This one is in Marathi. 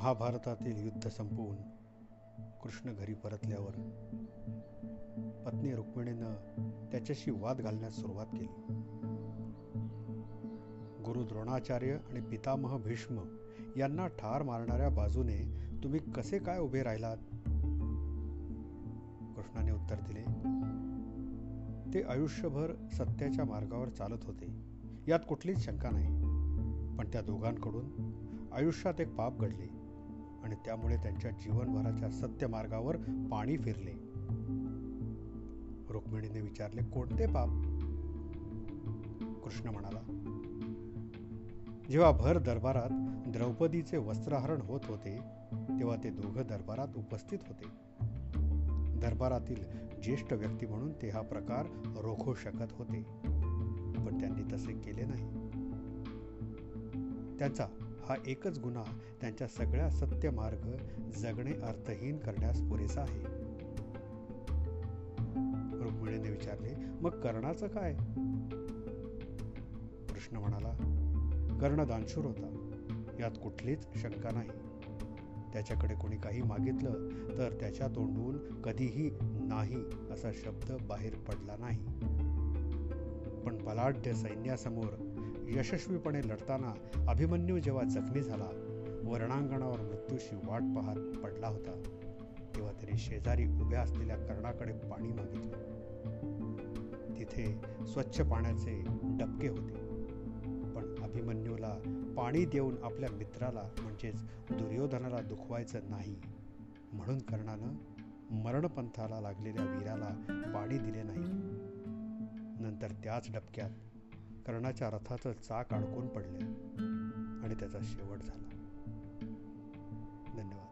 महाभारतातील युद्ध संपवून कृष्ण घरी परतल्यावर पत्नी रुक्मिणीनं त्याच्याशी वाद घालण्यास सुरुवात केली. गुरु द्रोणाचार्य आणि पितामह भीष्म यांना ठार मारणाऱ्या बाजूने तुम्ही कसे काय उभे राहिलात? कृष्णाने उत्तर दिले ते आयुष्यभर सत्याच्या मार्गावर चालत होते. यात कुठलीच शंका नाही. पण त्या दोघांकडून आयुष्यात एक पाप घडले. आणि त्यामुळे त्यांच्या जीवनभराच्या सत्य मार्गावर पाणी फिरले. रुक्मिणीने विचारले कोणते पाप? कृष्ण म्हणाला जेव्हा भर दरबारात द्रौपदीचे वस्त्रहरण होत होते तेव्हा ते दोघं दरबारात उपस्थित होते. दरबारातील ज्येष्ठ व्यक्ती म्हणून ते हा प्रकार रोखू शकत होते. पण त्यांनी तसे केले नाही. त्याचा हा एकच गुन्हा त्यांच्या सगळ्या सत्य मार्ग जगणे अर्थहीन करण्यास पुरेसा आहे. रुक्मिणीने विचारले मग कर्णाचं काय? कृष्ण म्हणाला कर्ण दानशूर होता. यात कुठलीच शंका नाही. त्याच्याकडे कोणी काही मागितलं तर त्याच्या तोंडून कधीही नाही असा शब्द बाहेर पडला नाही. पण बलाढ्य सैन्यासमोर यशस्वीपणे लढताना अभिमन्यू जेव्हा जखमी झाला वर्णांगणावर मृत्यूशी वाट पाहत पडला होता. तेव्हा त्याने शेजारी उभ्या असलेल्या कर्णाकडे पाणी मागितले. तिथे स्वच्छ पाण्याचे डबके होते. पण अभिमन्यूला पाणी देऊन आपल्या मित्राला म्हणजेच दुर्योधनाला दुखवायचं नाही म्हणून कर्णानं मरणपंथाला लागलेल्या वीराला पाणी दिले नाही. नंतर त्याच डबक्यात कर्णाच्या रथाचं चाक अडकून पडले आणि त्याचा शेवट झाला. धन्यवाद.